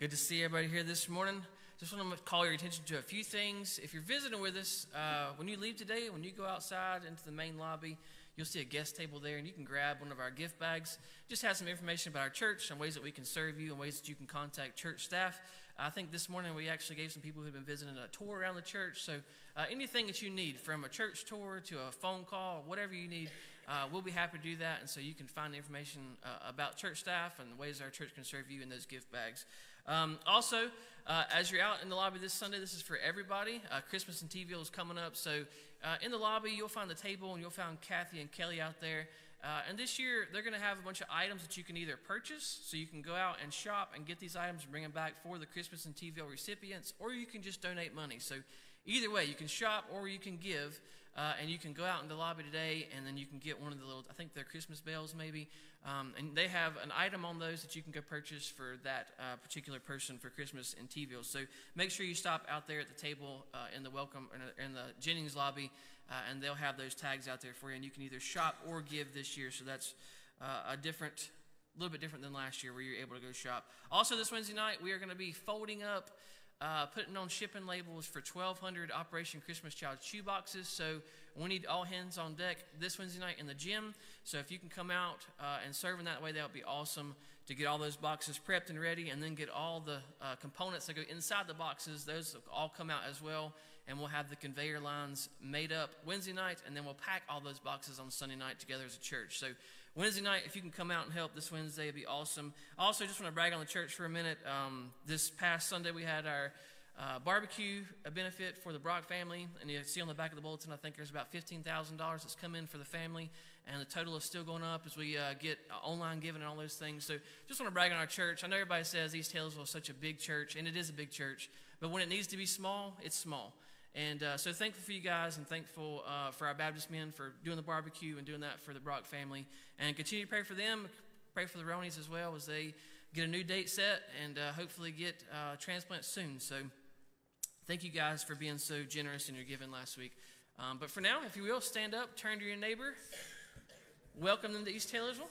Good to see everybody here this morning. Just want to call your attention to a few things. If you're visiting with us, uh, when you leave today, when you go outside into the main lobby, you'll see a guest table there, and you can grab one of our gift bags. Just has some information about our church and ways that we can serve you and ways that you can contact church staff. I think this morning we actually gave some people who've been visiting a tour around the church. So uh, anything that you need, from a church tour to a phone call, whatever you need, uh, we'll be happy to do that. And so you can find information uh, about church staff and ways our church can serve you in those gift bags. Um, also, uh, as you're out in the lobby this Sunday, this is for everybody. Uh, Christmas and TVille is coming up. So uh, in the lobby, you'll find the table and you'll find Kathy and Kelly out there. Uh, and this year, they're going to have a bunch of items that you can either purchase, so you can go out and shop and get these items and bring them back for the Christmas and TVille recipients, or you can just donate money. So either way, you can shop or you can give. Uh, and you can go out in the lobby today, and then you can get one of the little, I think they're Christmas bells maybe. Um, and they have an item on those that you can go purchase for that uh, particular person for Christmas in TVille. So make sure you stop out there at the table uh, in the welcome, in the Jennings lobby, uh, and they'll have those tags out there for you. And you can either shop or give this year. So that's uh, a different, a little bit different than last year where you're able to go shop. Also, this Wednesday night, we are going to be folding up uh, putting on shipping labels for 1,200 Operation Christmas Child shoe boxes. So we need all hands on deck this Wednesday night in the gym. So if you can come out uh, and serve in that way, that would be awesome to get all those boxes prepped and ready and then get all the uh, components that go inside the boxes. Those all come out as well. And we'll have the conveyor lines made up Wednesday night, and then we'll pack all those boxes on Sunday night together as a church. So Wednesday night, if you can come out and help this Wednesday, it'd be awesome. Also, just want to brag on the church for a minute. Um, this past Sunday, we had our uh, barbecue a benefit for the Brock family, and you see on the back of the bulletin, I think there's about $15,000 that's come in for the family, and the total is still going up as we uh, get uh, online giving and all those things. So just want to brag on our church. I know everybody says East Taylorsville is such a big church, and it is a big church, but when it needs to be small, it's small. And uh, so thankful for you guys and thankful uh, for our Baptist men for doing the barbecue and doing that for the Brock family. And continue to pray for them, pray for the Ronies as well as they get a new date set and uh, hopefully get uh, transplant soon. So thank you guys for being so generous in your giving last week. Um, but for now, if you will, stand up, turn to your neighbor, welcome them to East Taylorsville.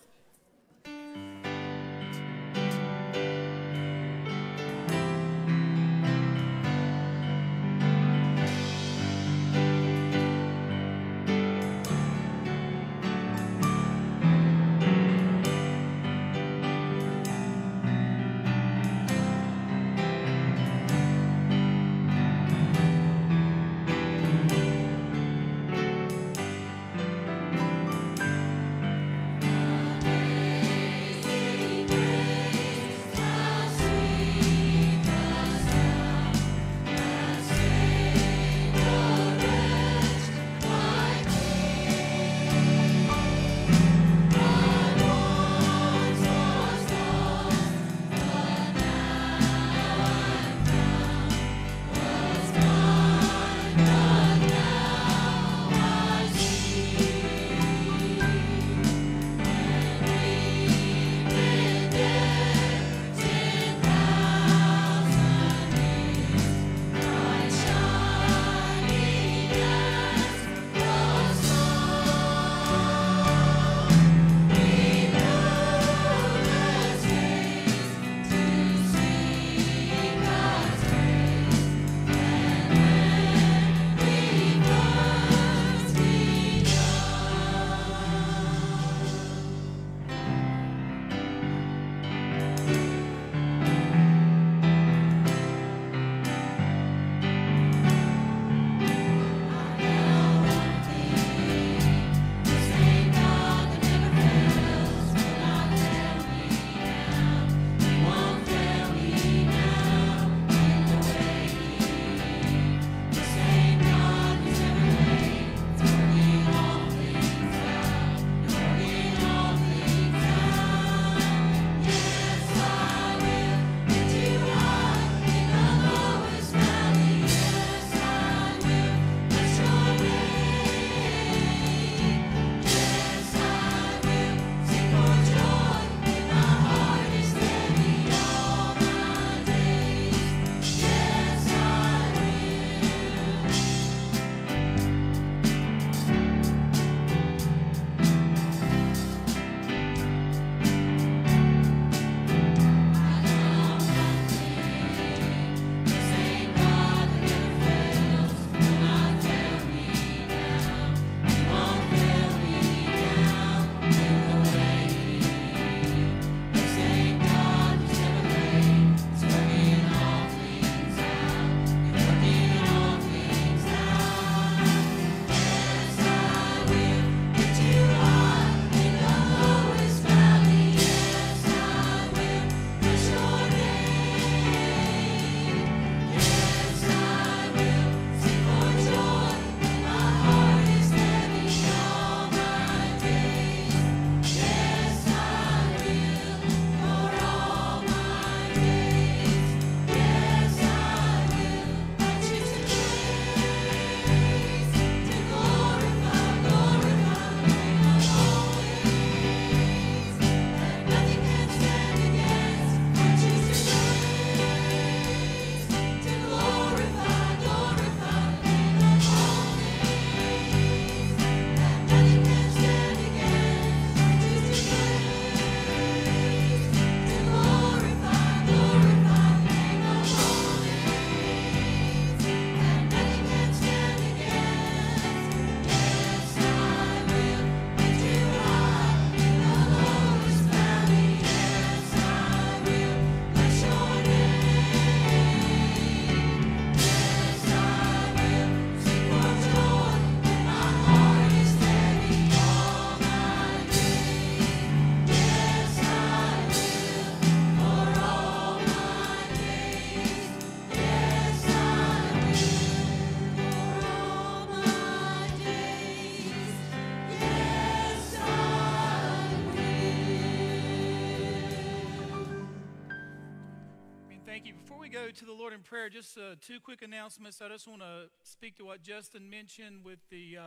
To the Lord in prayer, just uh, two quick announcements. I just want to speak to what Justin mentioned with the uh,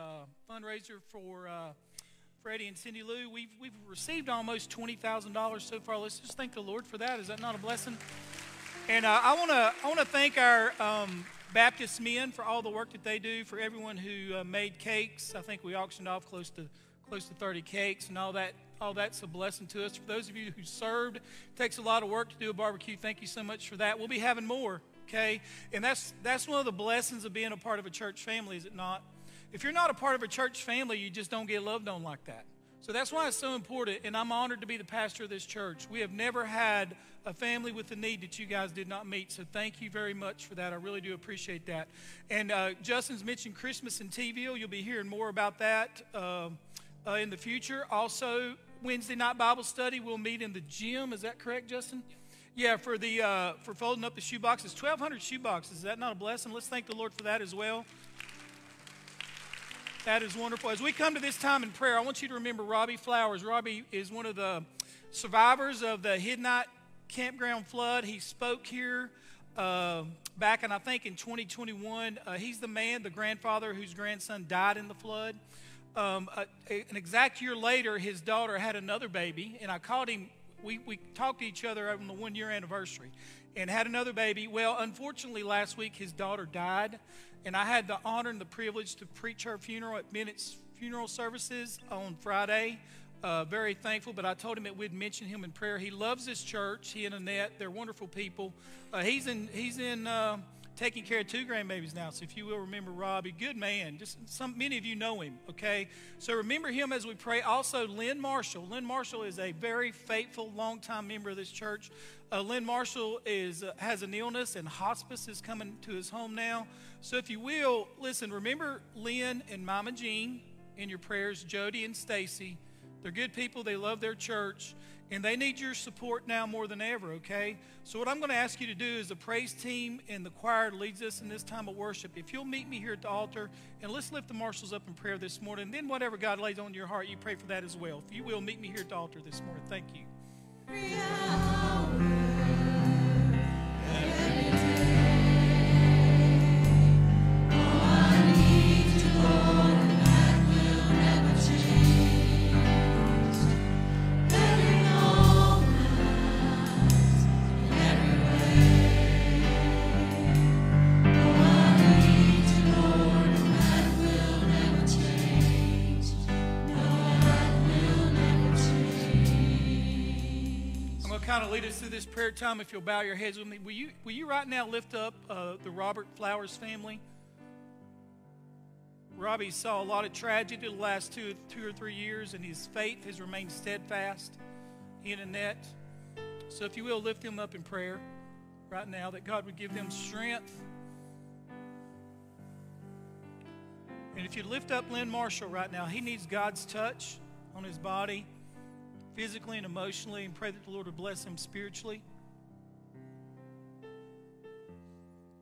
fundraiser for uh, Freddie and Cindy Lou. We've, we've received almost $20,000 so far. Let's just thank the Lord for that. Is that not a blessing? And uh, I want to I want to thank our um, Baptist men for all the work that they do, for everyone who uh, made cakes. I think we auctioned off close to close to 30 cakes and all that that's a blessing to us. For those of you who served, it takes a lot of work to do a barbecue. Thank you so much for that. We'll be having more, okay? And that's that's one of the blessings of being a part of a church family, is it not? If you're not a part of a church family, you just don't get loved on like that. So that's why it's so important, and I'm honored to be the pastor of this church. We have never had a family with a need that you guys did not meet, so thank you very much for that. I really do appreciate that. And uh, Justin's mentioned Christmas in Tville. You'll be hearing more about that uh, uh, in the future. Also, Wednesday night Bible study. We'll meet in the gym. Is that correct, Justin? Yeah, for the uh, for folding up the shoe boxes, 1,200 shoe boxes. Is that not a blessing? Let's thank the Lord for that as well. That is wonderful. As we come to this time in prayer, I want you to remember Robbie Flowers. Robbie is one of the survivors of the Hiddenite Campground flood. He spoke here uh, back, and I think in 2021, uh, he's the man, the grandfather whose grandson died in the flood. Um, a, an exact year later, his daughter had another baby, and I called him. We, we talked to each other on the one year anniversary and had another baby. Well, unfortunately, last week his daughter died, and I had the honor and the privilege to preach her funeral at Bennett's funeral services on Friday. Uh, very thankful, but I told him that we'd mention him in prayer. He loves this church. He and Annette, they're wonderful people. Uh, he's in he's in uh, taking care of two grandbabies now. So if you will remember Robbie, good man. Just some many of you know him, okay? So remember him as we pray. Also, Lynn Marshall. Lynn Marshall is a very faithful, longtime member of this church. Uh, Lynn Marshall is uh, has an illness and hospice is coming to his home now. So if you will, listen, remember Lynn and Mama Jean in your prayers, Jody and Stacy. They're good people. They love their church. And they need your support now more than ever, okay? So, what I'm going to ask you to do is the praise team and the choir leads us in this time of worship. If you'll meet me here at the altar, and let's lift the Marshalls up in prayer this morning. Then, whatever God lays on your heart, you pray for that as well. If you will, meet me here at the altar this morning. Thank you. This prayer time. If you'll bow your heads with me, will you, will you right now lift up uh, the Robert Flowers family? Robbie saw a lot of tragedy the last two, two or three years, and his faith has remained steadfast. And Annette. So, if you will, lift them up in prayer right now that God would give them strength. And if you lift up Lynn Marshall right now, he needs God's touch on his body physically and emotionally, and pray that the Lord would bless him spiritually.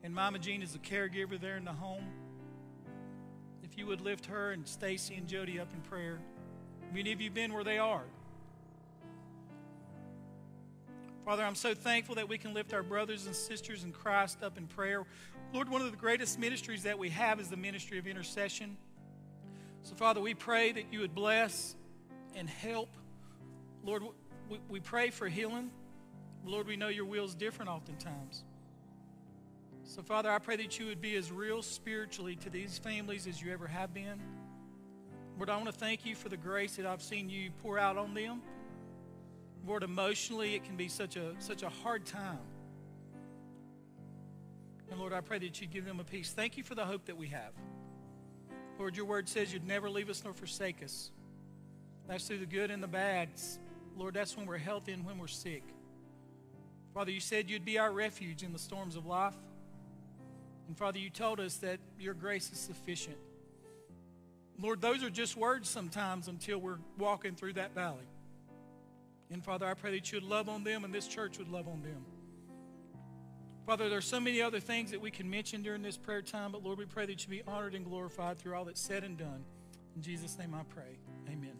And Mama Jean is a caregiver there in the home. If you would lift her and Stacy and Jody up in prayer. Many of you have been where they are. Father, I'm so thankful that we can lift our brothers and sisters in Christ up in prayer. Lord, one of the greatest ministries that we have is the ministry of intercession. So, Father, we pray that you would bless and help Lord, we, pray for healing. Lord, we know your will is different oftentimes. So, Father, I pray that you would be as real spiritually to these families as you ever have been. Lord, I want to thank you for the grace that I've seen you pour out on them. Lord, emotionally, it can be such a, such a hard time. And Lord, I pray that you give them a peace. Thank you for the hope that we have. Lord, your word says you'd never leave us nor forsake us. That's through the good and the bad. Lord, that's when we're healthy and when we're sick. Father, you said you'd be our refuge in the storms of life. And Father, you told us that your grace is sufficient. Lord, those are just words sometimes until we're walking through that valley. And Father, I pray that you would love on them and this church would love on them. Father, there are so many other things that we can mention during this prayer time, but Lord, we pray that you be honored and glorified through all that's said and done. In Jesus' name I pray. Amen.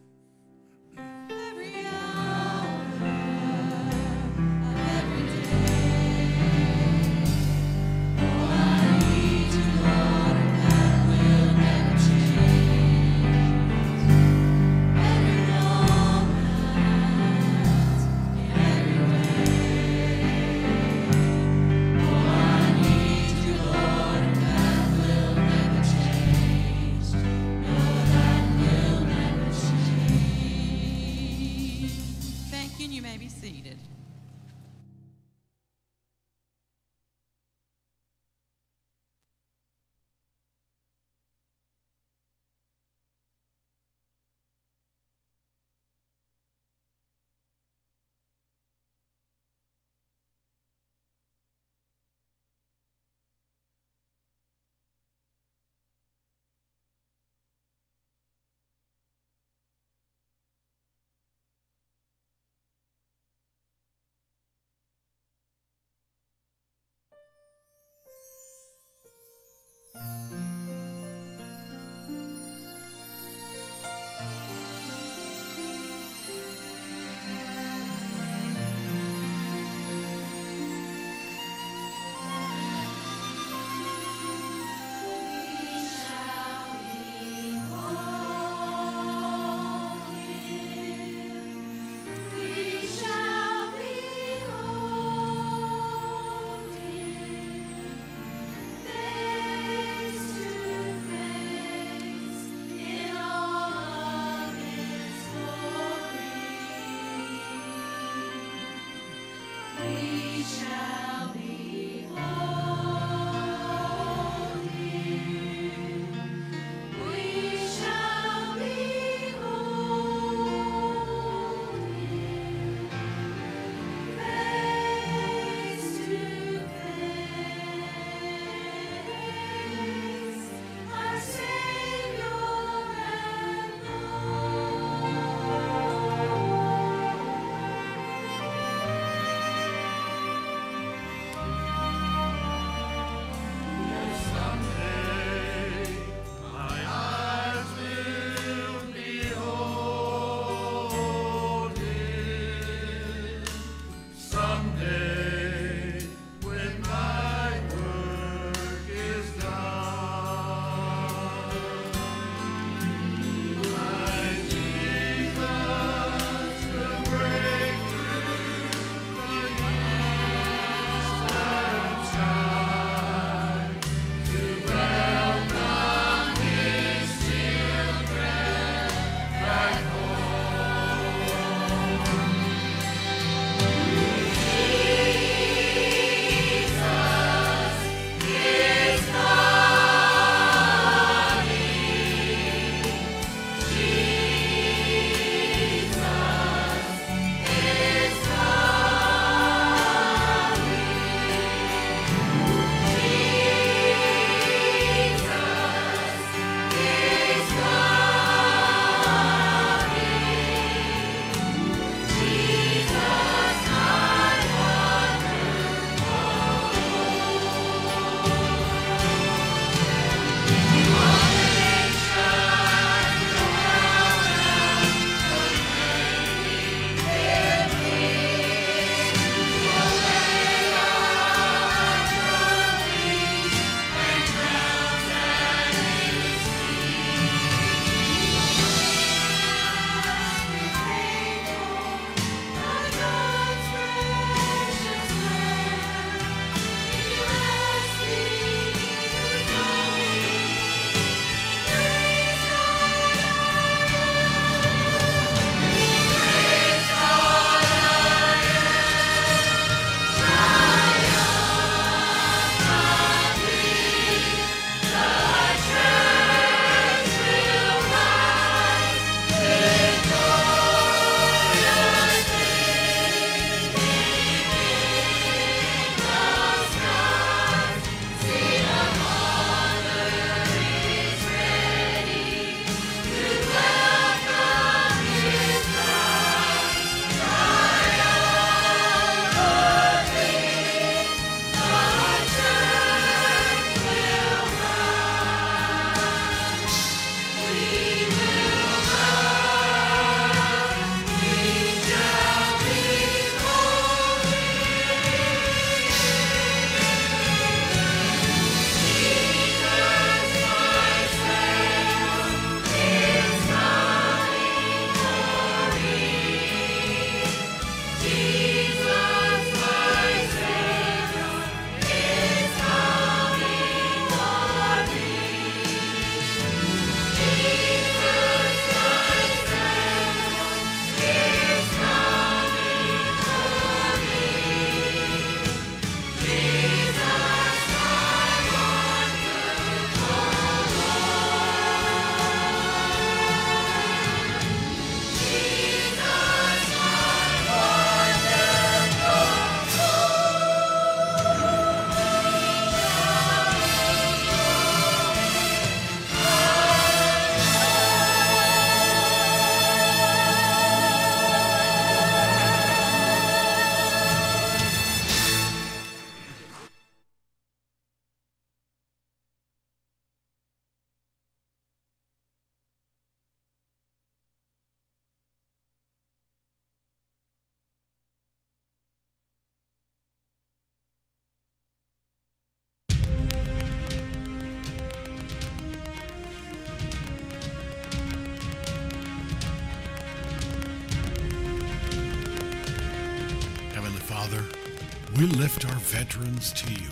We lift our veterans to you.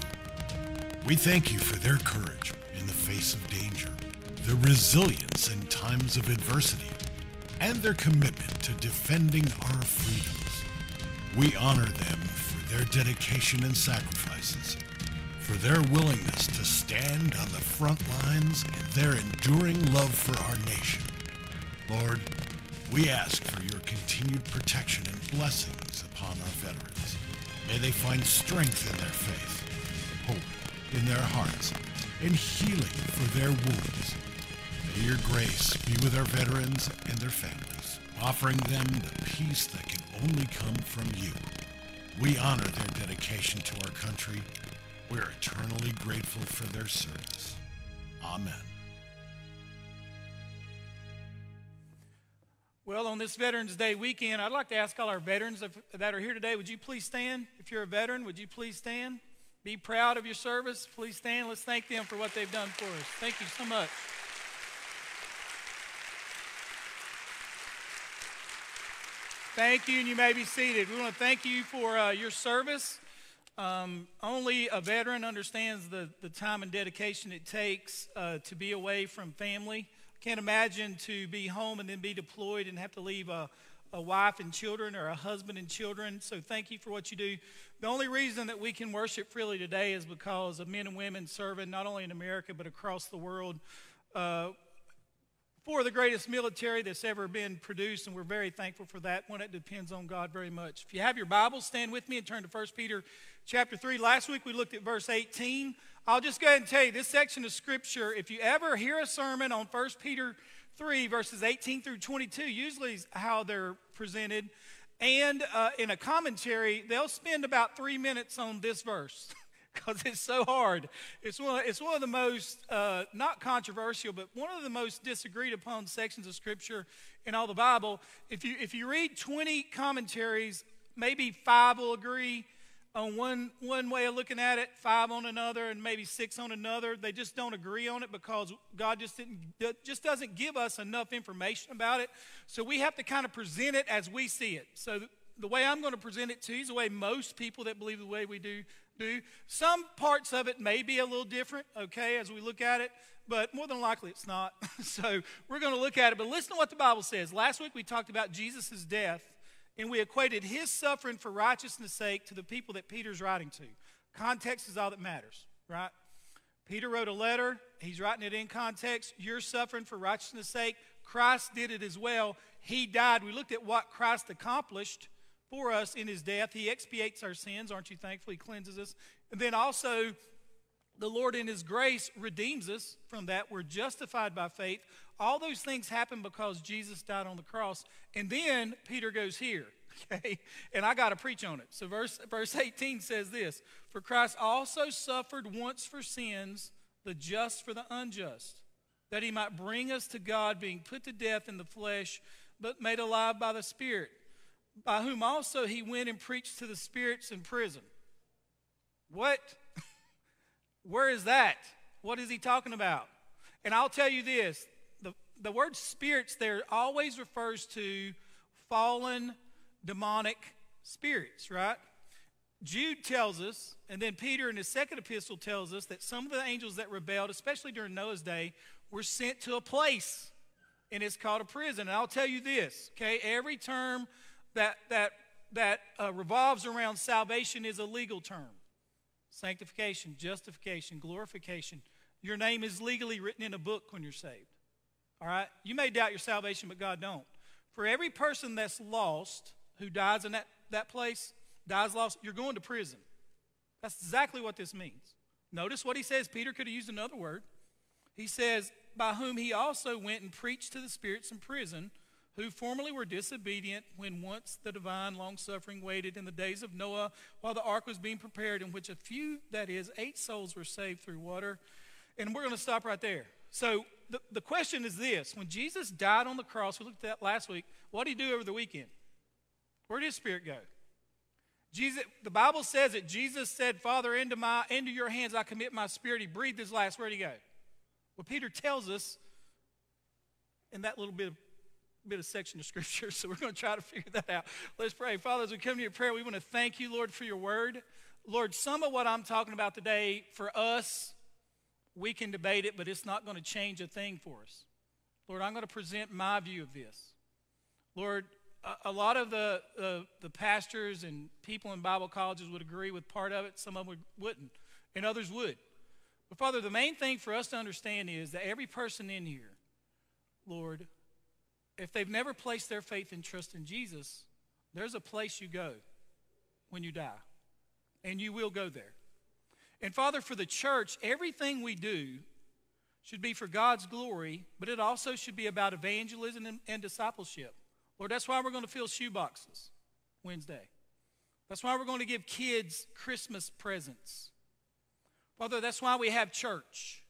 We thank you for their courage in the face of danger, their resilience in times of adversity, and their commitment to defending our freedoms. We honor them for their dedication and sacrifices, for their willingness to stand on the front lines, and their enduring love for our nation. Lord, we ask for your continued protection and blessings upon our veterans. May they find strength in their faith, hope in their hearts, and healing for their wounds. May your grace be with our veterans and their families, offering them the peace that can only come from you. We honor their dedication to our country. We're eternally grateful for their service. Amen. Well, on this Veterans Day weekend, I'd like to ask all our veterans that are here today, would you please stand? If you're a veteran, would you please stand? Be proud of your service. Please stand. Let's thank them for what they've done for us. Thank you so much. Thank you, and you may be seated. We want to thank you for uh, your service. Um, only a veteran understands the, the time and dedication it takes uh, to be away from family. Can't imagine to be home and then be deployed and have to leave a, a wife and children or a husband and children. So thank you for what you do. The only reason that we can worship freely today is because of men and women serving not only in America but across the world. Uh, for the greatest military that's ever been produced, and we're very thankful for that. One that depends on God very much. If you have your Bible, stand with me and turn to 1 Peter chapter 3. Last week we looked at verse 18. I'll just go ahead and tell you this section of Scripture, if you ever hear a sermon on 1 Peter 3, verses 18 through 22, usually is how they're presented. And uh, in a commentary, they'll spend about three minutes on this verse. because it's so hard. It's one, of, it's one of the most, uh, not controversial, but one of the most disagreed upon sections of Scripture in all the Bible. If you, if you read 20 commentaries, maybe five will agree on one, one way of looking at it, five on another, and maybe six on another. They just don't agree on it because God just, didn't, just doesn't give us enough information about it. So we have to kind of present it as we see it. So the way I'm going to present it to you is the way most people that believe the way we do do. Some parts of it may be a little different, okay, as we look at it, but more than likely it's not. so we're going to look at it, but listen to what the Bible says. Last week we talked about Jesus' death, and we equated his suffering for righteousness' sake to the people that Peter's writing to. Context is all that matters, right? Peter wrote a letter. He's writing it in context. You're suffering for righteousness' sake. Christ did it as well. He died. We looked at what Christ accomplished for us in his death. He expiates our sins. Aren't you thankful? He cleanses us. And then also, the Lord in his grace redeems us from that. We're justified by faith. All those things happen because Jesus died on the cross. And then Peter goes here, okay? And I got to preach on it. So verse, verse 18 says this For Christ also suffered once for sins, the just for the unjust, that he might bring us to God, being put to death in the flesh, but made alive by the Spirit by whom also he went and preached to the spirits in prison. What? Where is that? What is he talking about? And I'll tell you this the, word spirits there always refers to fallen demonic spirits, right? Jude tells us, and then Peter in his second epistle tells us that some of the angels that rebelled, especially during Noah's day, were sent to a place, and it's called a prison. And I'll tell you this, okay? Every term that, that, that uh, revolves around salvation is a legal term sanctification, justification, glorification. Your name is legally written in a book when you're saved. All right? You may doubt your salvation, but God don't. For every person that's lost who dies in that, that place, dies lost, you're going to prison. That's exactly what this means. Notice what he says. Peter could have used another word. He says, By whom he also went and preached to the spirits in prison who formerly were disobedient when once the divine long suffering waited in the days of Noah while the ark was being prepared, in which a few, that is, eight souls were saved through water. And we're going to stop right there. So the, the question is this when Jesus died on the cross, we looked at that last week, what did he do over the weekend? Where did his spirit go? Jesus, the Bible says that Jesus said, Father, into, my, into your hands I commit my spirit. He breathed his last. Where'd he go? Well, Peter tells us in that little bit of bit of section of scripture, so we're going to try to figure that out. Let's pray. Father, as we come to your prayer, we want to thank you, Lord, for your word. Lord, some of what I'm talking about today, for us, we can debate it, but it's not going to change a thing for us. Lord, I'm going to present my view of this. Lord, a, a lot of the, uh, the pastors and people in Bible colleges would agree with part of it, some of them wouldn't, and others would. But Father, the main thing for us to understand is that every person in here, Lord, if they've never placed their faith and trust in Jesus, there's a place you go when you die, and you will go there. And Father, for the church, everything we do should be for God's glory, but it also should be about evangelism and, and discipleship. Lord, that's why we're going to fill shoe boxes Wednesday. That's why we're going to give kids Christmas presents. Father, that's why we have church.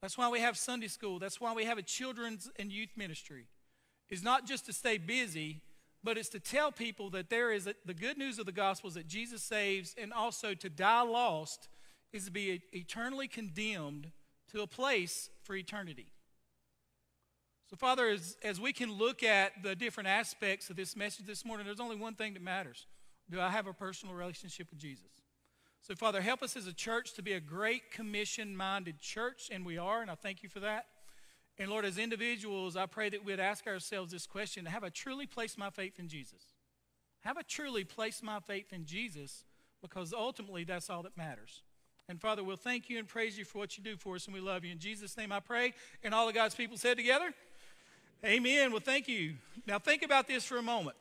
That's why we have Sunday school. That's why we have a children's and youth ministry. Is not just to stay busy, but it's to tell people that there is a, the good news of the gospel is that Jesus saves, and also to die lost is to be eternally condemned to a place for eternity. So, Father, as, as we can look at the different aspects of this message this morning, there's only one thing that matters. Do I have a personal relationship with Jesus? So, Father, help us as a church to be a great commission minded church, and we are, and I thank you for that. And Lord, as individuals, I pray that we'd ask ourselves this question Have I truly placed my faith in Jesus? Have I truly placed my faith in Jesus? Because ultimately, that's all that matters. And Father, we'll thank you and praise you for what you do for us, and we love you. In Jesus' name I pray. And all of God's people said together, Amen. Well, thank you. Now, think about this for a moment.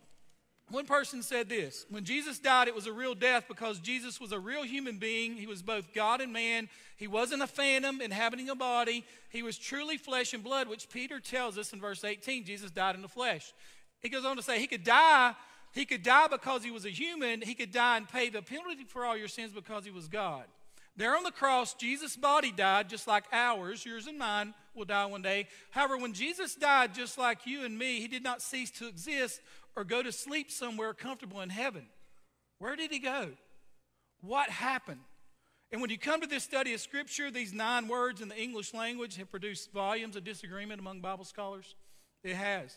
One person said this When Jesus died, it was a real death because Jesus was a real human being. He was both God and man. He wasn't a phantom inhabiting a body. He was truly flesh and blood, which Peter tells us in verse 18. Jesus died in the flesh. He goes on to say he could die. He could die because he was a human. He could die and pay the penalty for all your sins because he was God. There on the cross, Jesus' body died just like ours, yours and mine will die one day. However, when Jesus died just like you and me, he did not cease to exist or go to sleep somewhere comfortable in heaven. Where did he go? What happened? And when you come to this study of Scripture, these nine words in the English language have produced volumes of disagreement among Bible scholars. It has.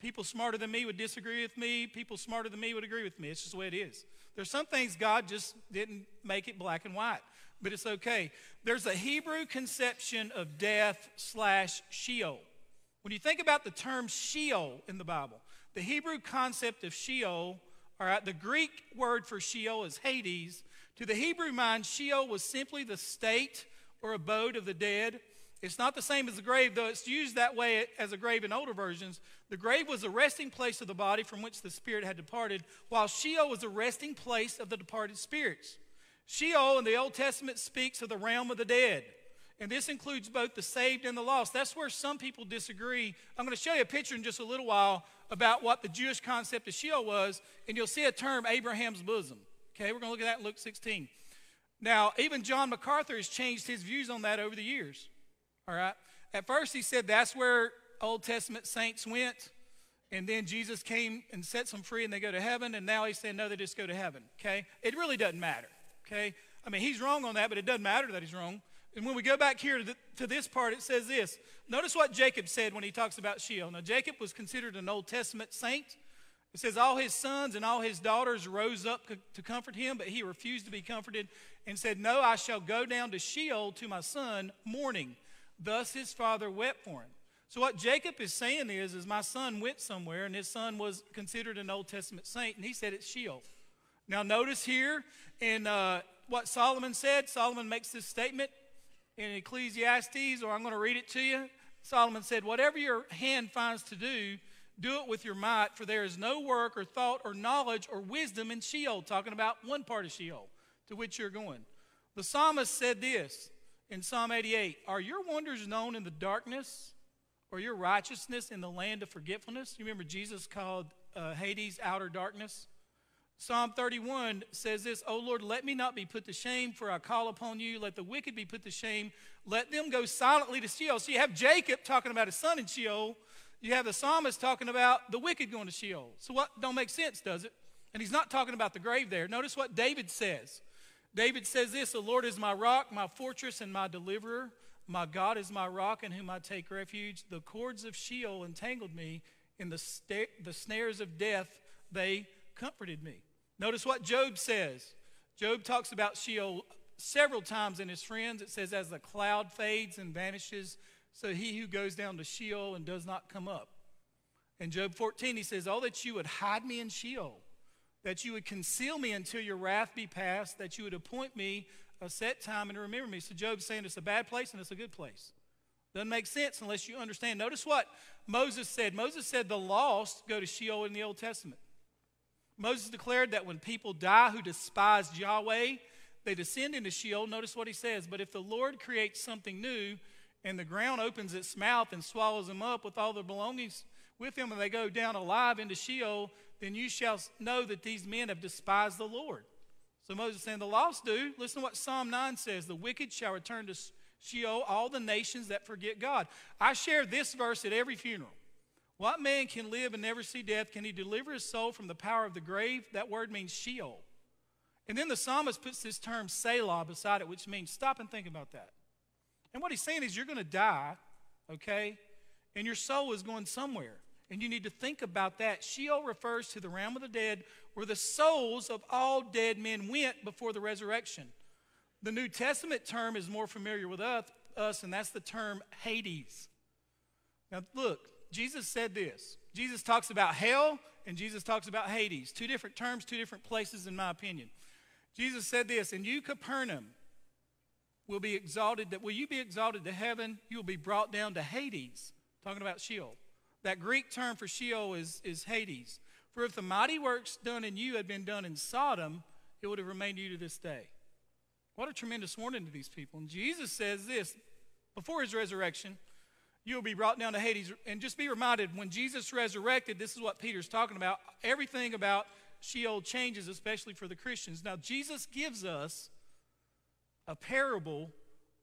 People smarter than me would disagree with me. People smarter than me would agree with me. It's just the way it is. There's some things God just didn't make it black and white, but it's okay. There's a Hebrew conception of death slash Sheol. When you think about the term Sheol in the Bible, the Hebrew concept of Sheol, right, the Greek word for Sheol is Hades. To the Hebrew mind, Sheol was simply the state or abode of the dead. It's not the same as the grave, though it's used that way as a grave in older versions. The grave was a resting place of the body from which the spirit had departed, while Sheol was a resting place of the departed spirits. Sheol in the Old Testament speaks of the realm of the dead. And this includes both the saved and the lost. That's where some people disagree. I'm going to show you a picture in just a little while about what the Jewish concept of Sheol was, and you'll see a term, Abraham's bosom. Okay, we're going to look at that in Luke 16. Now, even John MacArthur has changed his views on that over the years. All right? At first, he said that's where Old Testament saints went, and then Jesus came and sets them free and they go to heaven, and now he's saying, no, they just go to heaven. Okay? It really doesn't matter. Okay? I mean, he's wrong on that, but it doesn't matter that he's wrong. And when we go back here to, the, to, this part, it says this. Notice what Jacob said when he talks about Sheol. Now, Jacob was considered an Old Testament saint. It says, All his sons and all his daughters rose up to comfort him, but he refused to be comforted and said, No, I shall go down to Sheol to my son, mourning. Thus his father wept for him. So, what Jacob is saying is, is my son went somewhere, and his son was considered an Old Testament saint, and he said it's Sheol. Now, notice here in uh, what Solomon said, Solomon makes this statement in Ecclesiastes, or I'm going to read it to you. Solomon said, Whatever your hand finds to do, do it with your might, for there is no work or thought or knowledge or wisdom in Sheol, talking about one part of Sheol to which you're going. The psalmist said this in Psalm 88 Are your wonders known in the darkness, or your righteousness in the land of forgetfulness? You remember Jesus called uh, Hades outer darkness? Psalm 31 says this, O Lord, let me not be put to shame, for I call upon you. Let the wicked be put to shame. Let them go silently to Sheol. So you have Jacob talking about his son in Sheol. You have the psalmist talking about the wicked going to Sheol. So what don't make sense, does it? And he's not talking about the grave there. Notice what David says. David says this, The Lord is my rock, my fortress, and my deliverer. My God is my rock in whom I take refuge. The cords of Sheol entangled me. In the, sta- the snares of death, they comforted me. Notice what Job says. Job talks about Sheol several times in his friends. It says, As the cloud fades and vanishes, so he who goes down to Sheol and does not come up. In Job 14, he says, Oh, that you would hide me in Sheol, that you would conceal me until your wrath be past, that you would appoint me a set time and remember me. So Job's saying it's a bad place and it's a good place. Doesn't make sense unless you understand. Notice what Moses said. Moses said the lost go to Sheol in the Old Testament. Moses declared that when people die who despise Yahweh, they descend into Sheol. Notice what he says. But if the Lord creates something new and the ground opens its mouth and swallows them up with all their belongings with them and they go down alive into Sheol, then you shall know that these men have despised the Lord. So Moses saying, The lost do. Listen to what Psalm 9 says The wicked shall return to Sheol, all the nations that forget God. I share this verse at every funeral. What man can live and never see death? Can he deliver his soul from the power of the grave? That word means Sheol. And then the psalmist puts this term Selah beside it, which means stop and think about that. And what he's saying is you're going to die, okay? And your soul is going somewhere. And you need to think about that. Sheol refers to the realm of the dead where the souls of all dead men went before the resurrection. The New Testament term is more familiar with us, and that's the term Hades. Now, look, Jesus said this. Jesus talks about hell and Jesus talks about Hades. Two different terms, two different places, in my opinion. Jesus said this, and you, Capernaum, will be exalted. That will you be exalted to heaven? You will be brought down to Hades. Talking about Sheol. That Greek term for Sheol is, is Hades. For if the mighty works done in you had been done in Sodom, it would have remained you to this day. What a tremendous warning to these people. And Jesus says this before his resurrection, you will be brought down to Hades. And just be reminded, when Jesus resurrected, this is what Peter's talking about. Everything about Sheol changes, especially for the Christians. Now, Jesus gives us a parable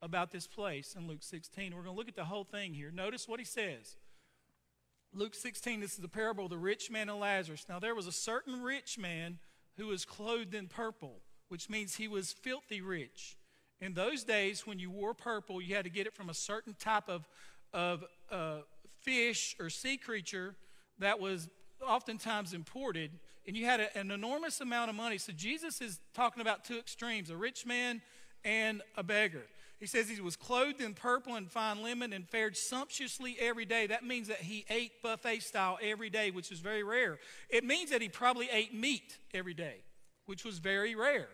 about this place in Luke 16. We're going to look at the whole thing here. Notice what he says. Luke 16, this is the parable of the rich man and Lazarus. Now, there was a certain rich man who was clothed in purple, which means he was filthy rich. In those days, when you wore purple, you had to get it from a certain type of, of uh, fish or sea creature that was oftentimes imported, and you had a, an enormous amount of money. So, Jesus is talking about two extremes a rich man and a beggar. He says he was clothed in purple and fine linen and fared sumptuously every day. That means that he ate buffet style every day, which is very rare. It means that he probably ate meat every day, which was very rare.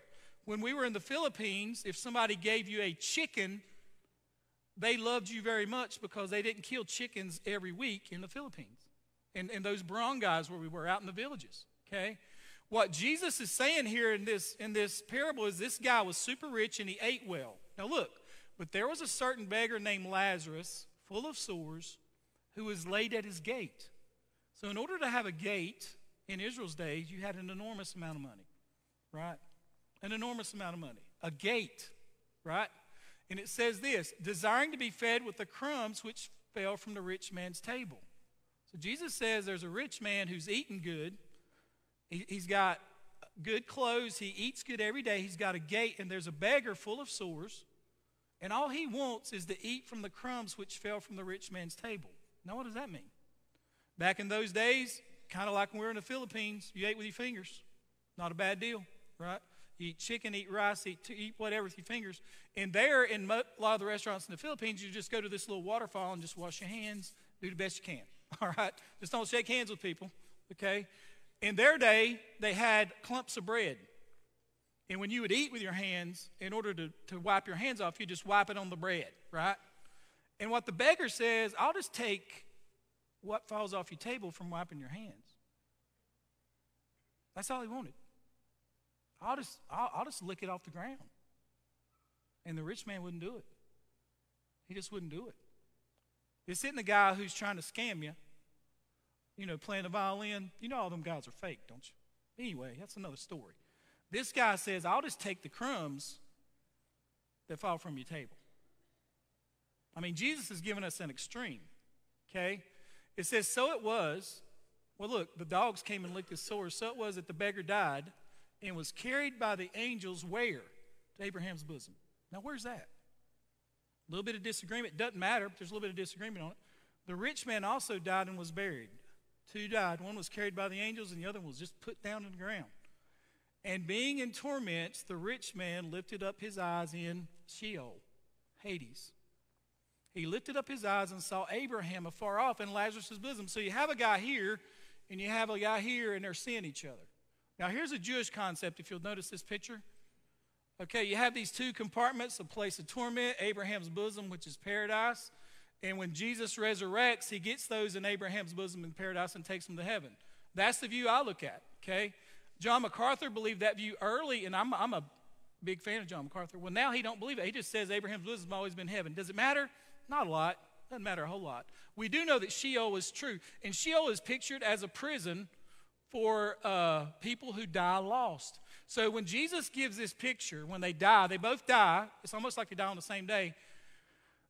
When we were in the Philippines, if somebody gave you a chicken, they loved you very much because they didn't kill chickens every week in the Philippines. And, and those barangays where we were out in the villages, okay? What Jesus is saying here in this, in this parable is this guy was super rich and he ate well. Now, look, but there was a certain beggar named Lazarus, full of sores, who was laid at his gate. So, in order to have a gate in Israel's days, you had an enormous amount of money, right? An enormous amount of money. A gate, right? And it says this desiring to be fed with the crumbs which fell from the rich man's table. So, Jesus says there's a rich man who's eating good. He, he's got good clothes. He eats good every day. He's got a gate, and there's a beggar full of sores and all he wants is to eat from the crumbs which fell from the rich man's table. Now, what does that mean? Back in those days, kind of like when we were in the Philippines, you ate with your fingers. Not a bad deal, right? Eat chicken, eat rice, eat, eat whatever with your fingers. And there, in a lot of the restaurants in the Philippines, you just go to this little waterfall and just wash your hands, do the best you can. All right? Just don't shake hands with people, okay? In their day, they had clumps of bread. And when you would eat with your hands, in order to, to wipe your hands off, you just wipe it on the bread, right? And what the beggar says, I'll just take what falls off your table from wiping your hands. That's all he wanted. I'll just, I'll, I'll just lick it off the ground. And the rich man wouldn't do it. He just wouldn't do it. This isn't the guy who's trying to scam you, you know, playing the violin. You know all them guys are fake, don't you? Anyway, that's another story. This guy says, I'll just take the crumbs that fall from your table. I mean, Jesus has given us an extreme, okay? It says, So it was. Well, look, the dogs came and licked his sores. So it was that the beggar died and was carried by the angels where? To Abraham's bosom. Now, where's that? A little bit of disagreement. Doesn't matter, but there's a little bit of disagreement on it. The rich man also died and was buried. Two died. One was carried by the angels, and the other one was just put down in the ground. And being in torments, the rich man lifted up his eyes in Sheol, Hades. He lifted up his eyes and saw Abraham afar off in Lazarus' bosom. So you have a guy here, and you have a guy here, and they're seeing each other. Now, here's a Jewish concept, if you'll notice this picture. Okay, you have these two compartments a place of torment, Abraham's bosom, which is paradise. And when Jesus resurrects, he gets those in Abraham's bosom in paradise and takes them to heaven. That's the view I look at, okay? John MacArthur believed that view early, and I'm, I'm a big fan of John MacArthur. Well, now he don't believe it. He just says Abraham's bosom has always been heaven. Does it matter? Not a lot. Doesn't matter a whole lot. We do know that Sheol is true. And Sheol is pictured as a prison for uh, people who die lost. So when Jesus gives this picture, when they die, they both die. It's almost like they die on the same day.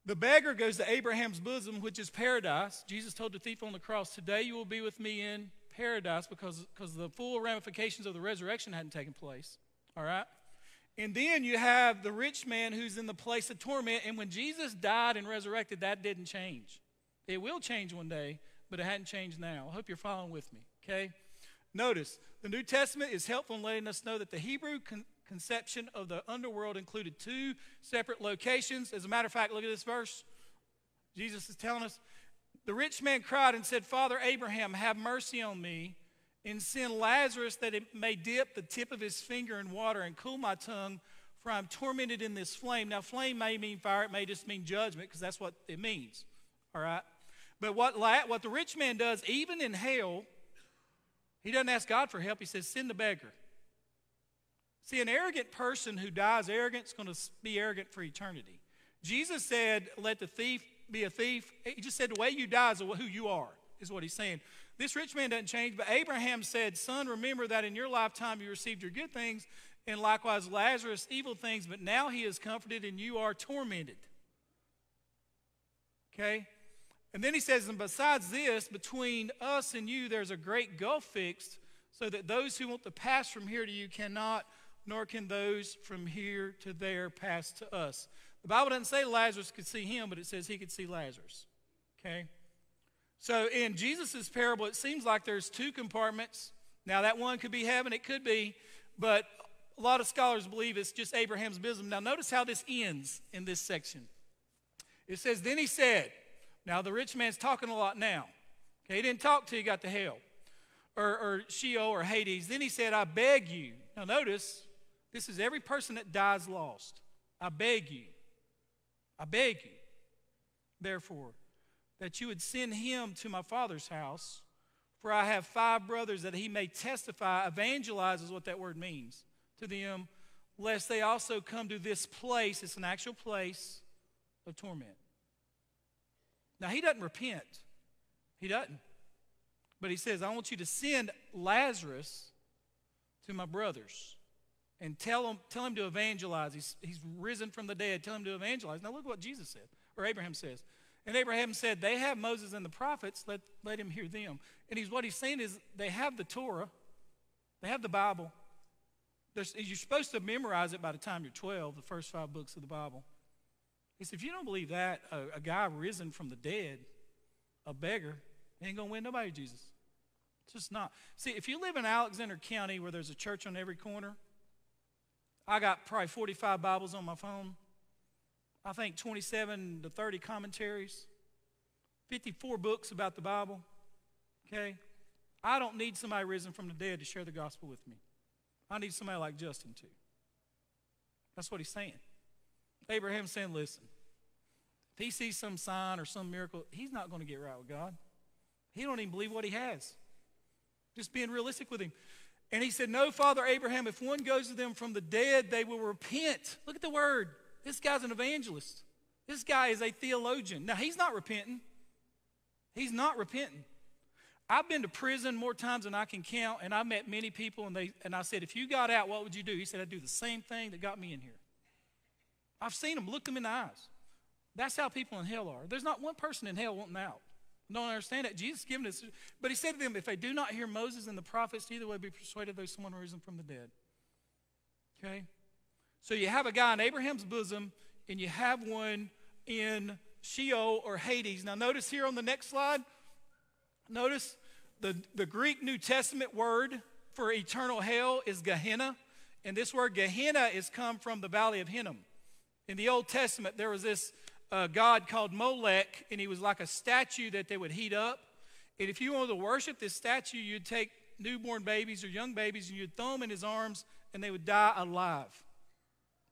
The beggar goes to Abraham's bosom, which is paradise. Jesus told the thief on the cross, Today you will be with me in paradise because, because the full ramifications of the resurrection hadn't taken place. All right? And then you have the rich man who's in the place of torment. And when Jesus died and resurrected, that didn't change. It will change one day, but it hadn't changed now. I hope you're following with me, okay? Notice, the New Testament is helpful in letting us know that the Hebrew con- conception of the underworld included two separate locations. As a matter of fact, look at this verse. Jesus is telling us the rich man cried and said, Father Abraham, have mercy on me, and send Lazarus that it may dip the tip of his finger in water and cool my tongue, for I'm tormented in this flame. Now, flame may mean fire, it may just mean judgment, because that's what it means. All right? But what, what the rich man does, even in hell, he doesn't ask God for help. He says, send the beggar. See, an arrogant person who dies arrogant is going to be arrogant for eternity. Jesus said, let the thief be a thief. He just said, the way you die is who you are, is what he's saying. This rich man doesn't change, but Abraham said, Son, remember that in your lifetime you received your good things, and likewise Lazarus evil things, but now he is comforted and you are tormented. Okay? And then he says, and besides this, between us and you, there's a great gulf fixed, so that those who want to pass from here to you cannot, nor can those from here to there pass to us. The Bible doesn't say Lazarus could see him, but it says he could see Lazarus. Okay? So in Jesus' parable, it seems like there's two compartments. Now, that one could be heaven, it could be, but a lot of scholars believe it's just Abraham's bosom. Now, notice how this ends in this section. It says, Then he said, now, the rich man's talking a lot now. Okay, he didn't talk till he got to hell or, or Sheol or Hades. Then he said, I beg you. Now, notice, this is every person that dies lost. I beg you. I beg you, therefore, that you would send him to my father's house, for I have five brothers that he may testify, evangelize is what that word means, to them, lest they also come to this place, it's an actual place of torment. Now, he doesn't repent. He doesn't. But he says, I want you to send Lazarus to my brothers and tell him, tell him to evangelize. He's, he's risen from the dead. Tell him to evangelize. Now, look what Jesus said, or Abraham says. And Abraham said, They have Moses and the prophets. Let, let him hear them. And he's, what he's saying is, they have the Torah, they have the Bible. There's, you're supposed to memorize it by the time you're 12, the first five books of the Bible. He said, if you don't believe that, a, a guy risen from the dead, a beggar, ain't going to win nobody Jesus. It's just not. See, if you live in Alexander County where there's a church on every corner, I got probably 45 Bibles on my phone. I think 27 to 30 commentaries, 54 books about the Bible. Okay? I don't need somebody risen from the dead to share the gospel with me. I need somebody like Justin too. That's what he's saying. Abraham's saying, listen, if he sees some sign or some miracle, he's not going to get right with God. He don't even believe what he has. Just being realistic with him. And he said, No, Father Abraham, if one goes to them from the dead, they will repent. Look at the word. This guy's an evangelist. This guy is a theologian. Now, he's not repenting. He's not repenting. I've been to prison more times than I can count, and I met many people, and, they, and I said, If you got out, what would you do? He said, I'd do the same thing that got me in here. I've seen them, look them in the eyes. That's how people in hell are. There's not one person in hell wanting out. Don't understand that. Jesus given us, but he said to them, if they do not hear Moses and the prophets, either way be persuaded there's someone risen from the dead. Okay? So you have a guy in Abraham's bosom, and you have one in Sheol or Hades. Now notice here on the next slide, notice the, the Greek New Testament word for eternal hell is Gehenna. And this word Gehenna is come from the valley of Hinnom. In the Old Testament, there was this uh, god called Molech, and he was like a statue that they would heat up. And if you wanted to worship this statue, you'd take newborn babies or young babies and you'd throw them in his arms, and they would die alive.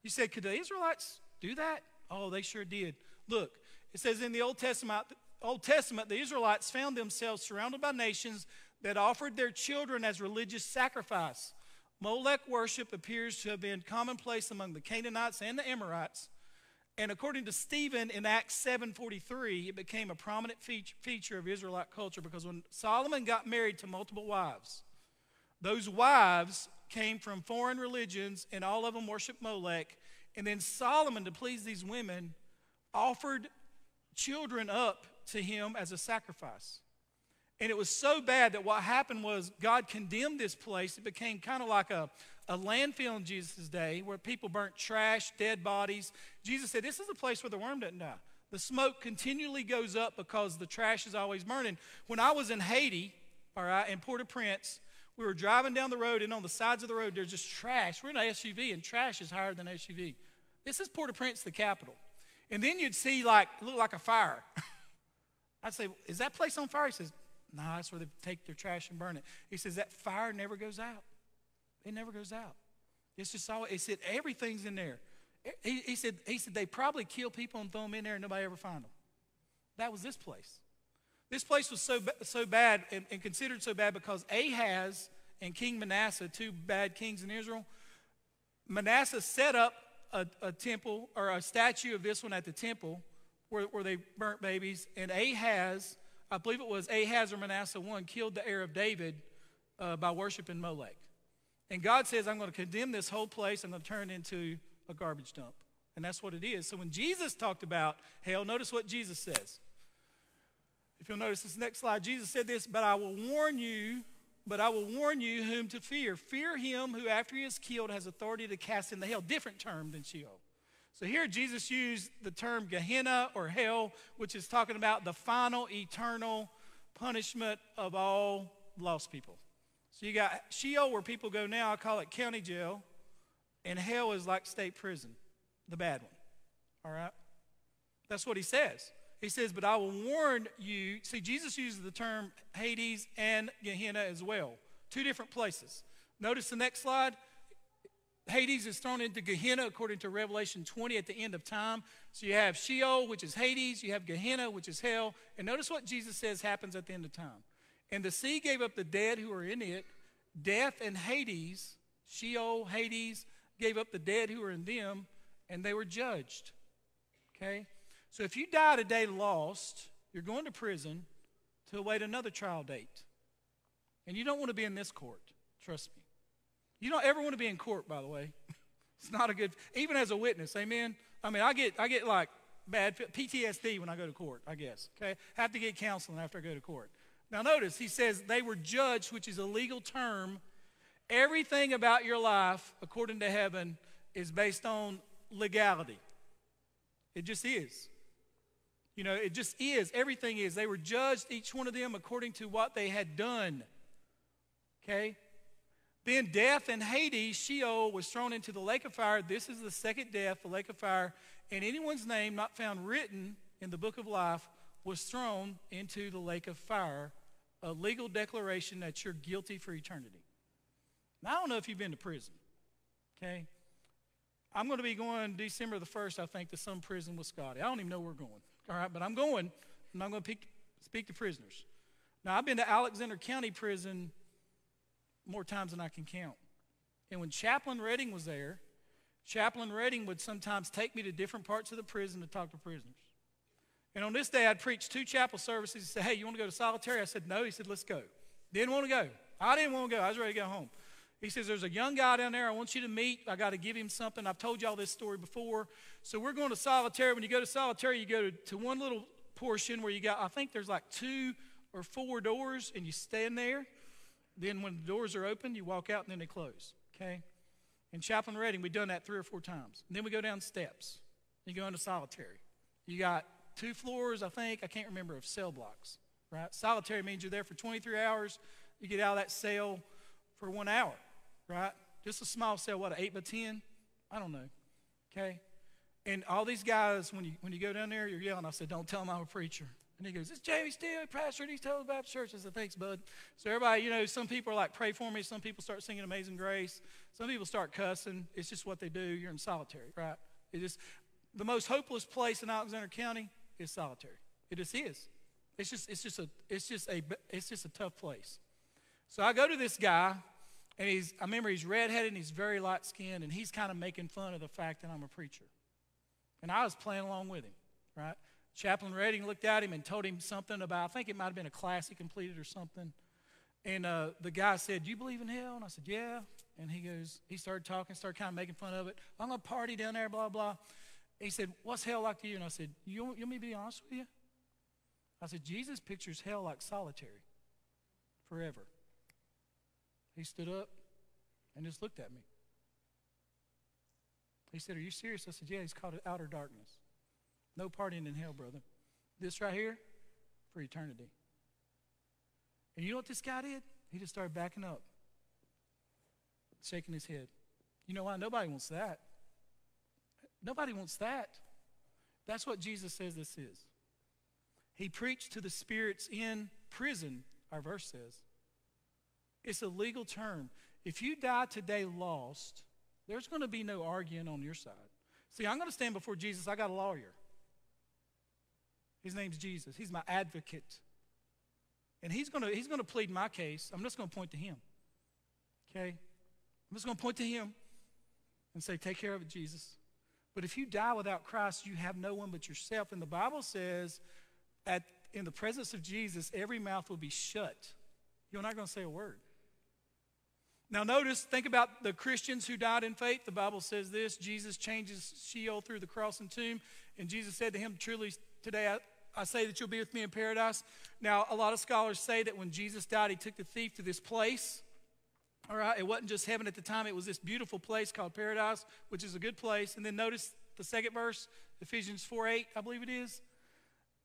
You said, could the Israelites do that? Oh, they sure did. Look, it says in the Old Testament, Old Testament, the Israelites found themselves surrounded by nations that offered their children as religious sacrifice. Molech worship appears to have been commonplace among the Canaanites and the Amorites. And according to Stephen in Acts 7:43, it became a prominent feature of Israelite culture because when Solomon got married to multiple wives, those wives came from foreign religions and all of them worshiped Molech. And then Solomon, to please these women, offered children up to him as a sacrifice. And it was so bad that what happened was God condemned this place. It became kind of like a, a landfill in Jesus' day where people burnt trash, dead bodies. Jesus said, This is a place where the worm doesn't die. The smoke continually goes up because the trash is always burning. When I was in Haiti, all right, in Port au Prince, we were driving down the road, and on the sides of the road, there's just trash. We're in an SUV, and trash is higher than SUV. This is Port au Prince, the capital. And then you'd see, like, look like a fire. I'd say, Is that place on fire? He says, No, that's where they take their trash and burn it. He says, That fire never goes out. It never goes out. It's just all, he said, everything's in there. He, he, said, he said, they probably kill people and throw them in there and nobody ever find them. That was this place. This place was so, so bad and, and considered so bad because Ahaz and King Manasseh, two bad kings in Israel, Manasseh set up a, a, temple or a statue of this one at the temple where, where they burnt babies. And Ahaz, I believe it was Ahaz or Manasseh one, killed the heir of David uh, by worshiping Molech. And God says, I'm going to condemn this whole place. I'm going to turn it into a garbage dump. And that's what it is. So when Jesus talked about hell, notice what Jesus says. If you'll notice this next slide, Jesus said this, but I will warn you, but I will warn you whom to fear. Fear him who after he is killed has authority to cast in the hell. Different term than Sheol. So here Jesus used the term Gehenna or hell, which is talking about the final eternal punishment of all lost people. So you got Sheol where people go now, I call it county jail, and hell is like state prison, the bad one. All right? That's what he says. He says, But I will warn you. See, Jesus uses the term Hades and Gehenna as well, two different places. Notice the next slide. Hades is thrown into Gehenna according to Revelation 20 at the end of time. So you have Sheol, which is Hades, you have Gehenna, which is hell. And notice what Jesus says happens at the end of time. And the sea gave up the dead who were in it. Death and Hades, Sheol, Hades, gave up the dead who were in them, and they were judged. Okay? So if you die today lost, you're going to prison to await another trial date. And you don't want to be in this court. Trust me. You don't ever want to be in court, by the way. it's not a good, even as a witness, amen? I mean, I get, I get like bad PTSD when I go to court, I guess. Okay? have to get counseling after I go to court. Now, notice, he says they were judged, which is a legal term. Everything about your life, according to heaven, is based on legality. It just is. You know, it just is. Everything is. They were judged, each one of them, according to what they had done. Okay? Then death and Hades, Sheol, was thrown into the lake of fire. This is the second death, the lake of fire. And anyone's name not found written in the book of life was thrown into the lake of fire, a legal declaration that you're guilty for eternity. Now, I don't know if you've been to prison, okay? I'm going to be going December the 1st, I think, to some prison with Scotty. I don't even know where we're going, all right? But I'm going, and I'm going to speak to prisoners. Now, I've been to Alexander County Prison more times than I can count. And when Chaplain Redding was there, Chaplain Redding would sometimes take me to different parts of the prison to talk to prisoners. And on this day, I'd preached two chapel services. He said, Hey, you want to go to solitary? I said, No. He said, Let's go. Didn't want to go. I didn't want to go. I was ready to go home. He says, There's a young guy down there I want you to meet. I got to give him something. I've told y'all this story before. So we're going to solitary. When you go to solitary, you go to, to one little portion where you got, I think there's like two or four doors, and you stand there. Then when the doors are open, you walk out and then they close. Okay? In Chaplain Redding, we've done that three or four times. And then we go down steps. You go into solitary. You got two floors, I think, I can't remember, of cell blocks, right? Solitary means you're there for 23 hours. You get out of that cell for one hour, right? Just a small cell, what, an 8 by 10? I don't know, okay? And all these guys, when you, when you go down there, you're yelling. I said, don't tell them I'm a preacher. And he goes, it's Jamie Steele, pastor at East Hills Baptist Church. I said, thanks, bud. So everybody, you know, some people are like, pray for me. Some people start singing Amazing Grace. Some people start cussing. It's just what they do. You're in solitary, right? It is the most hopeless place in Alexander County is solitary. It just is. It's just, it's just a, it's just a, it's just a tough place. So I go to this guy, and he's, I remember he's redheaded and he's very light skinned, and he's kind of making fun of the fact that I'm a preacher. And I was playing along with him, right? Chaplain Redding looked at him and told him something about, I think it might have been a class he completed or something. And uh, the guy said, Do you believe in hell? And I said, Yeah. And he goes, he started talking, started kind of making fun of it. I'm going to party down there, blah, blah. He said, What's hell like to you? And I said, You you want me to be honest with you? I said, Jesus pictures hell like solitary, forever. He stood up and just looked at me. He said, Are you serious? I said, Yeah, he's called it outer darkness. No partying in hell, brother. This right here, for eternity. And you know what this guy did? He just started backing up, shaking his head. You know why? Nobody wants that. Nobody wants that. That's what Jesus says this is. He preached to the spirits in prison, our verse says. It's a legal term. If you die today lost, there's going to be no arguing on your side. See, I'm going to stand before Jesus. I got a lawyer. His name's Jesus. He's my advocate. And he's going to, he's going to plead my case. I'm just going to point to him. Okay? I'm just going to point to him and say, Take care of it, Jesus. But if you die without Christ, you have no one but yourself. And the Bible says that in the presence of Jesus, every mouth will be shut. You're not going to say a word. Now, notice, think about the Christians who died in faith. The Bible says this Jesus changes Sheol through the cross and tomb. And Jesus said to him, Truly, today I, I say that you'll be with me in paradise. Now, a lot of scholars say that when Jesus died, he took the thief to this place. All right, it wasn't just heaven at the time, it was this beautiful place called paradise, which is a good place. And then notice the second verse, Ephesians 4 8, I believe it is.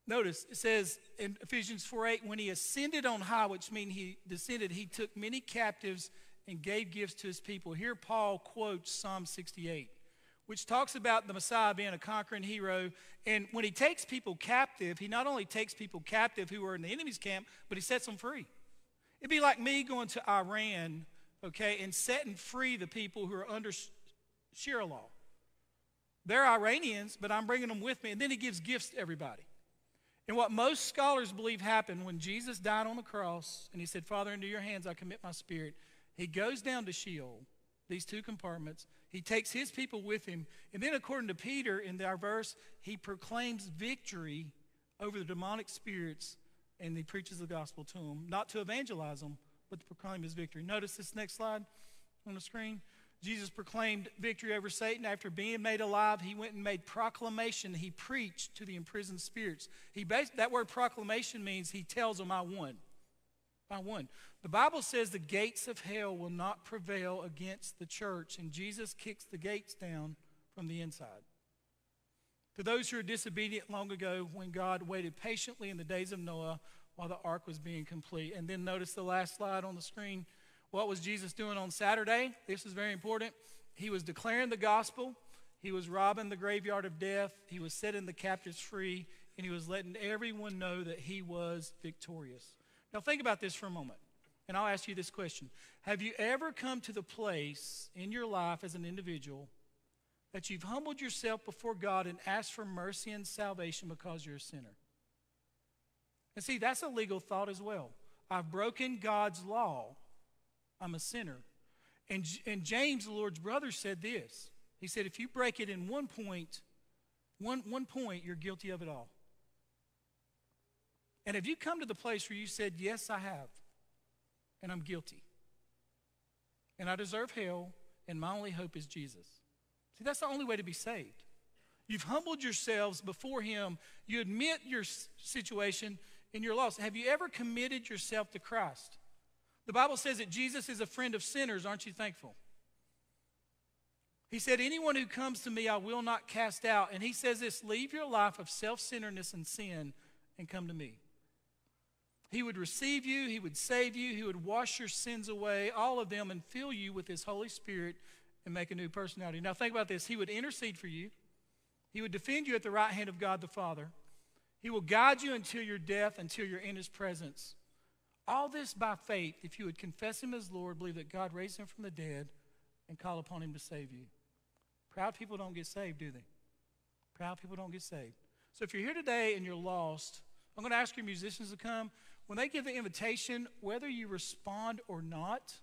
Notice it says in Ephesians 4 8, when he ascended on high, which means he descended, he took many captives and gave gifts to his people. Here, Paul quotes Psalm 68, which talks about the Messiah being a conquering hero. And when he takes people captive, he not only takes people captive who are in the enemy's camp, but he sets them free. It'd be like me going to Iran, okay, and setting free the people who are under Sharia law. They're Iranians, but I'm bringing them with me. And then he gives gifts to everybody. And what most scholars believe happened when Jesus died on the cross and he said, Father, into your hands I commit my spirit. He goes down to Sheol, these two compartments. He takes his people with him. And then, according to Peter in our verse, he proclaims victory over the demonic spirits and he preaches the gospel to them, not to evangelize them, but to proclaim his victory. Notice this next slide on the screen. Jesus proclaimed victory over Satan. After being made alive, he went and made proclamation. He preached to the imprisoned spirits. He that word proclamation means he tells them, I won. I won. The Bible says the gates of hell will not prevail against the church, and Jesus kicks the gates down from the inside. To those who are disobedient long ago, when God waited patiently in the days of Noah while the ark was being complete. And then notice the last slide on the screen. What was Jesus doing on Saturday? This is very important. He was declaring the gospel, he was robbing the graveyard of death, he was setting the captives free, and he was letting everyone know that he was victorious. Now, think about this for a moment, and I'll ask you this question Have you ever come to the place in your life as an individual that you've humbled yourself before God and asked for mercy and salvation because you're a sinner? And see, that's a legal thought as well. I've broken God's law. I'm a sinner. And, and James, the Lord's brother, said this. He said, if you break it in one point, one, one point, you're guilty of it all. And have you come to the place where you said, Yes, I have, and I'm guilty, and I deserve hell, and my only hope is Jesus? See, that's the only way to be saved. You've humbled yourselves before Him, you admit your situation and your loss. Have you ever committed yourself to Christ? The Bible says that Jesus is a friend of sinners. Aren't you thankful? He said, Anyone who comes to me, I will not cast out. And he says this leave your life of self centeredness and sin and come to me. He would receive you, He would save you, He would wash your sins away, all of them, and fill you with His Holy Spirit and make a new personality. Now, think about this He would intercede for you, He would defend you at the right hand of God the Father, He will guide you until your death, until you're in His presence. All this by faith, if you would confess Him as Lord, believe that God raised Him from the dead, and call upon Him to save you. Proud people don't get saved, do they? Proud people don't get saved. So if you're here today and you're lost, I'm going to ask your musicians to come. When they give the invitation, whether you respond or not,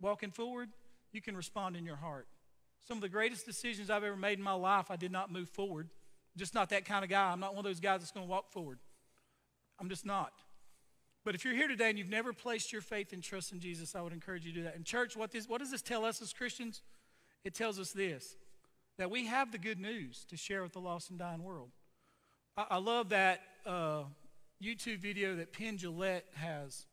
walking forward, you can respond in your heart. Some of the greatest decisions I've ever made in my life, I did not move forward. Just not that kind of guy. I'm not one of those guys that's going to walk forward. I'm just not. But if you're here today and you've never placed your faith and trust in Jesus, I would encourage you to do that. In church, what, this, what does this tell us as Christians? It tells us this that we have the good news to share with the lost and dying world. I, I love that uh, YouTube video that Penn Jillette has.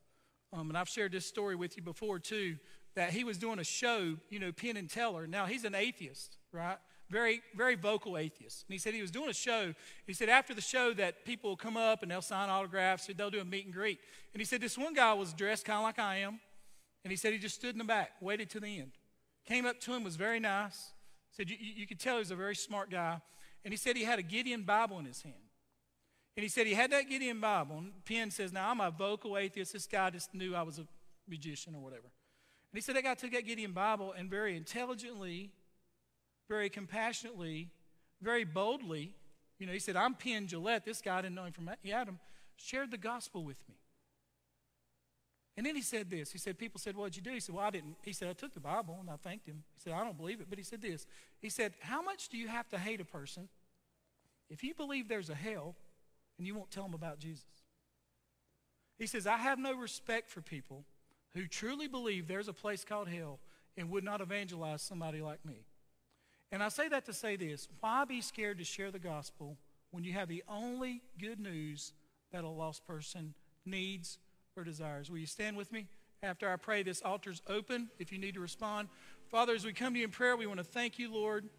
Um, and I've shared this story with you before too, that he was doing a show, you know, Penn and Teller. Now, he's an atheist, right? Very, very vocal atheist. And he said he was doing a show. He said after the show that people will come up and they'll sign autographs, they'll do a meet and greet. And he said this one guy was dressed kind of like I am. And he said he just stood in the back, waited to the end. Came up to him, was very nice. Said you, you could tell he was a very smart guy. And he said he had a Gideon Bible in his hand. And he said he had that Gideon Bible. And Penn says, Now I'm a vocal atheist. This guy just knew I was a magician or whatever. And he said that guy took that Gideon Bible and very intelligently, very compassionately, very boldly, you know, he said, I'm Penn Jillette. This guy I didn't know him from Adam, shared the gospel with me. And then he said this. He said, People said, What'd you do? He said, Well, I didn't. He said, I took the Bible and I thanked him. He said, I don't believe it. But he said this. He said, How much do you have to hate a person if you believe there's a hell and you won't tell them about Jesus? He says, I have no respect for people who truly believe there's a place called hell and would not evangelize somebody like me. And I say that to say this why be scared to share the gospel when you have the only good news that a lost person needs or desires. Will you stand with me? After I pray, this altar's open if you need to respond. Father, as we come to you in prayer, we want to thank you, Lord,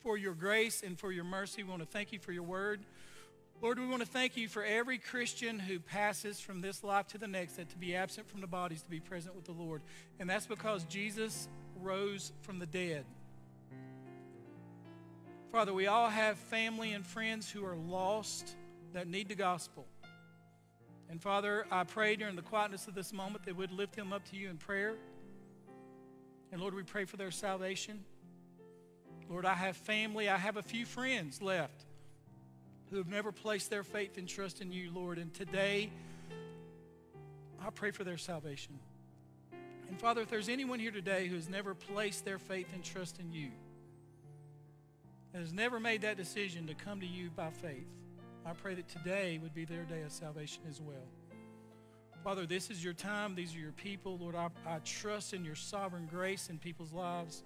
for your grace and for your mercy. We want to thank you for your word. Lord, we want to thank you for every Christian who passes from this life to the next, that to be absent from the bodies, to be present with the Lord. And that's because Jesus rose from the dead. Father, we all have family and friends who are lost that need the gospel. And Father, I pray during the quietness of this moment that we'd lift them up to you in prayer. And Lord, we pray for their salvation. Lord, I have family, I have a few friends left who have never placed their faith and trust in you, Lord. And today, I pray for their salvation. And Father, if there's anyone here today who has never placed their faith and trust in you, has never made that decision to come to you by faith, I pray that today would be their day of salvation as well. Father, this is your time. These are your people. Lord, I, I trust in your sovereign grace in people's lives.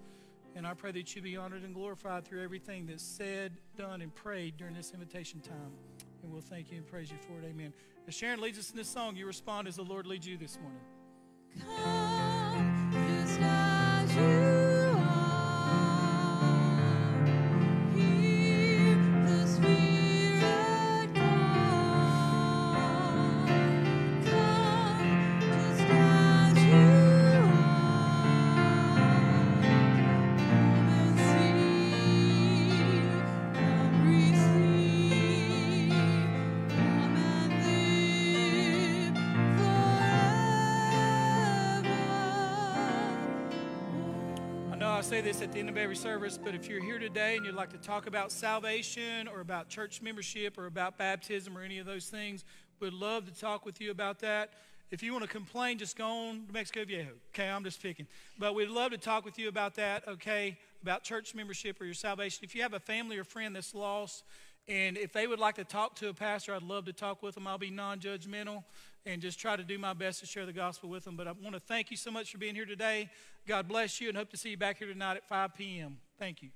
And I pray that you be honored and glorified through everything that's said, done, and prayed during this invitation time. And we'll thank you and praise you for it. Amen. As Sharon leads us in this song, you respond as the Lord leads you this morning. Come, this at the end of every service, but if you're here today and you'd like to talk about salvation or about church membership or about baptism or any of those things, we'd love to talk with you about that. If you want to complain, just go on to Mexico Viejo. Okay, I'm just picking. But we'd love to talk with you about that, okay, about church membership or your salvation. If you have a family or friend that's lost, and if they would like to talk to a pastor, I'd love to talk with them. I'll be non judgmental and just try to do my best to share the gospel with them. But I want to thank you so much for being here today. God bless you and hope to see you back here tonight at 5 p.m. Thank you.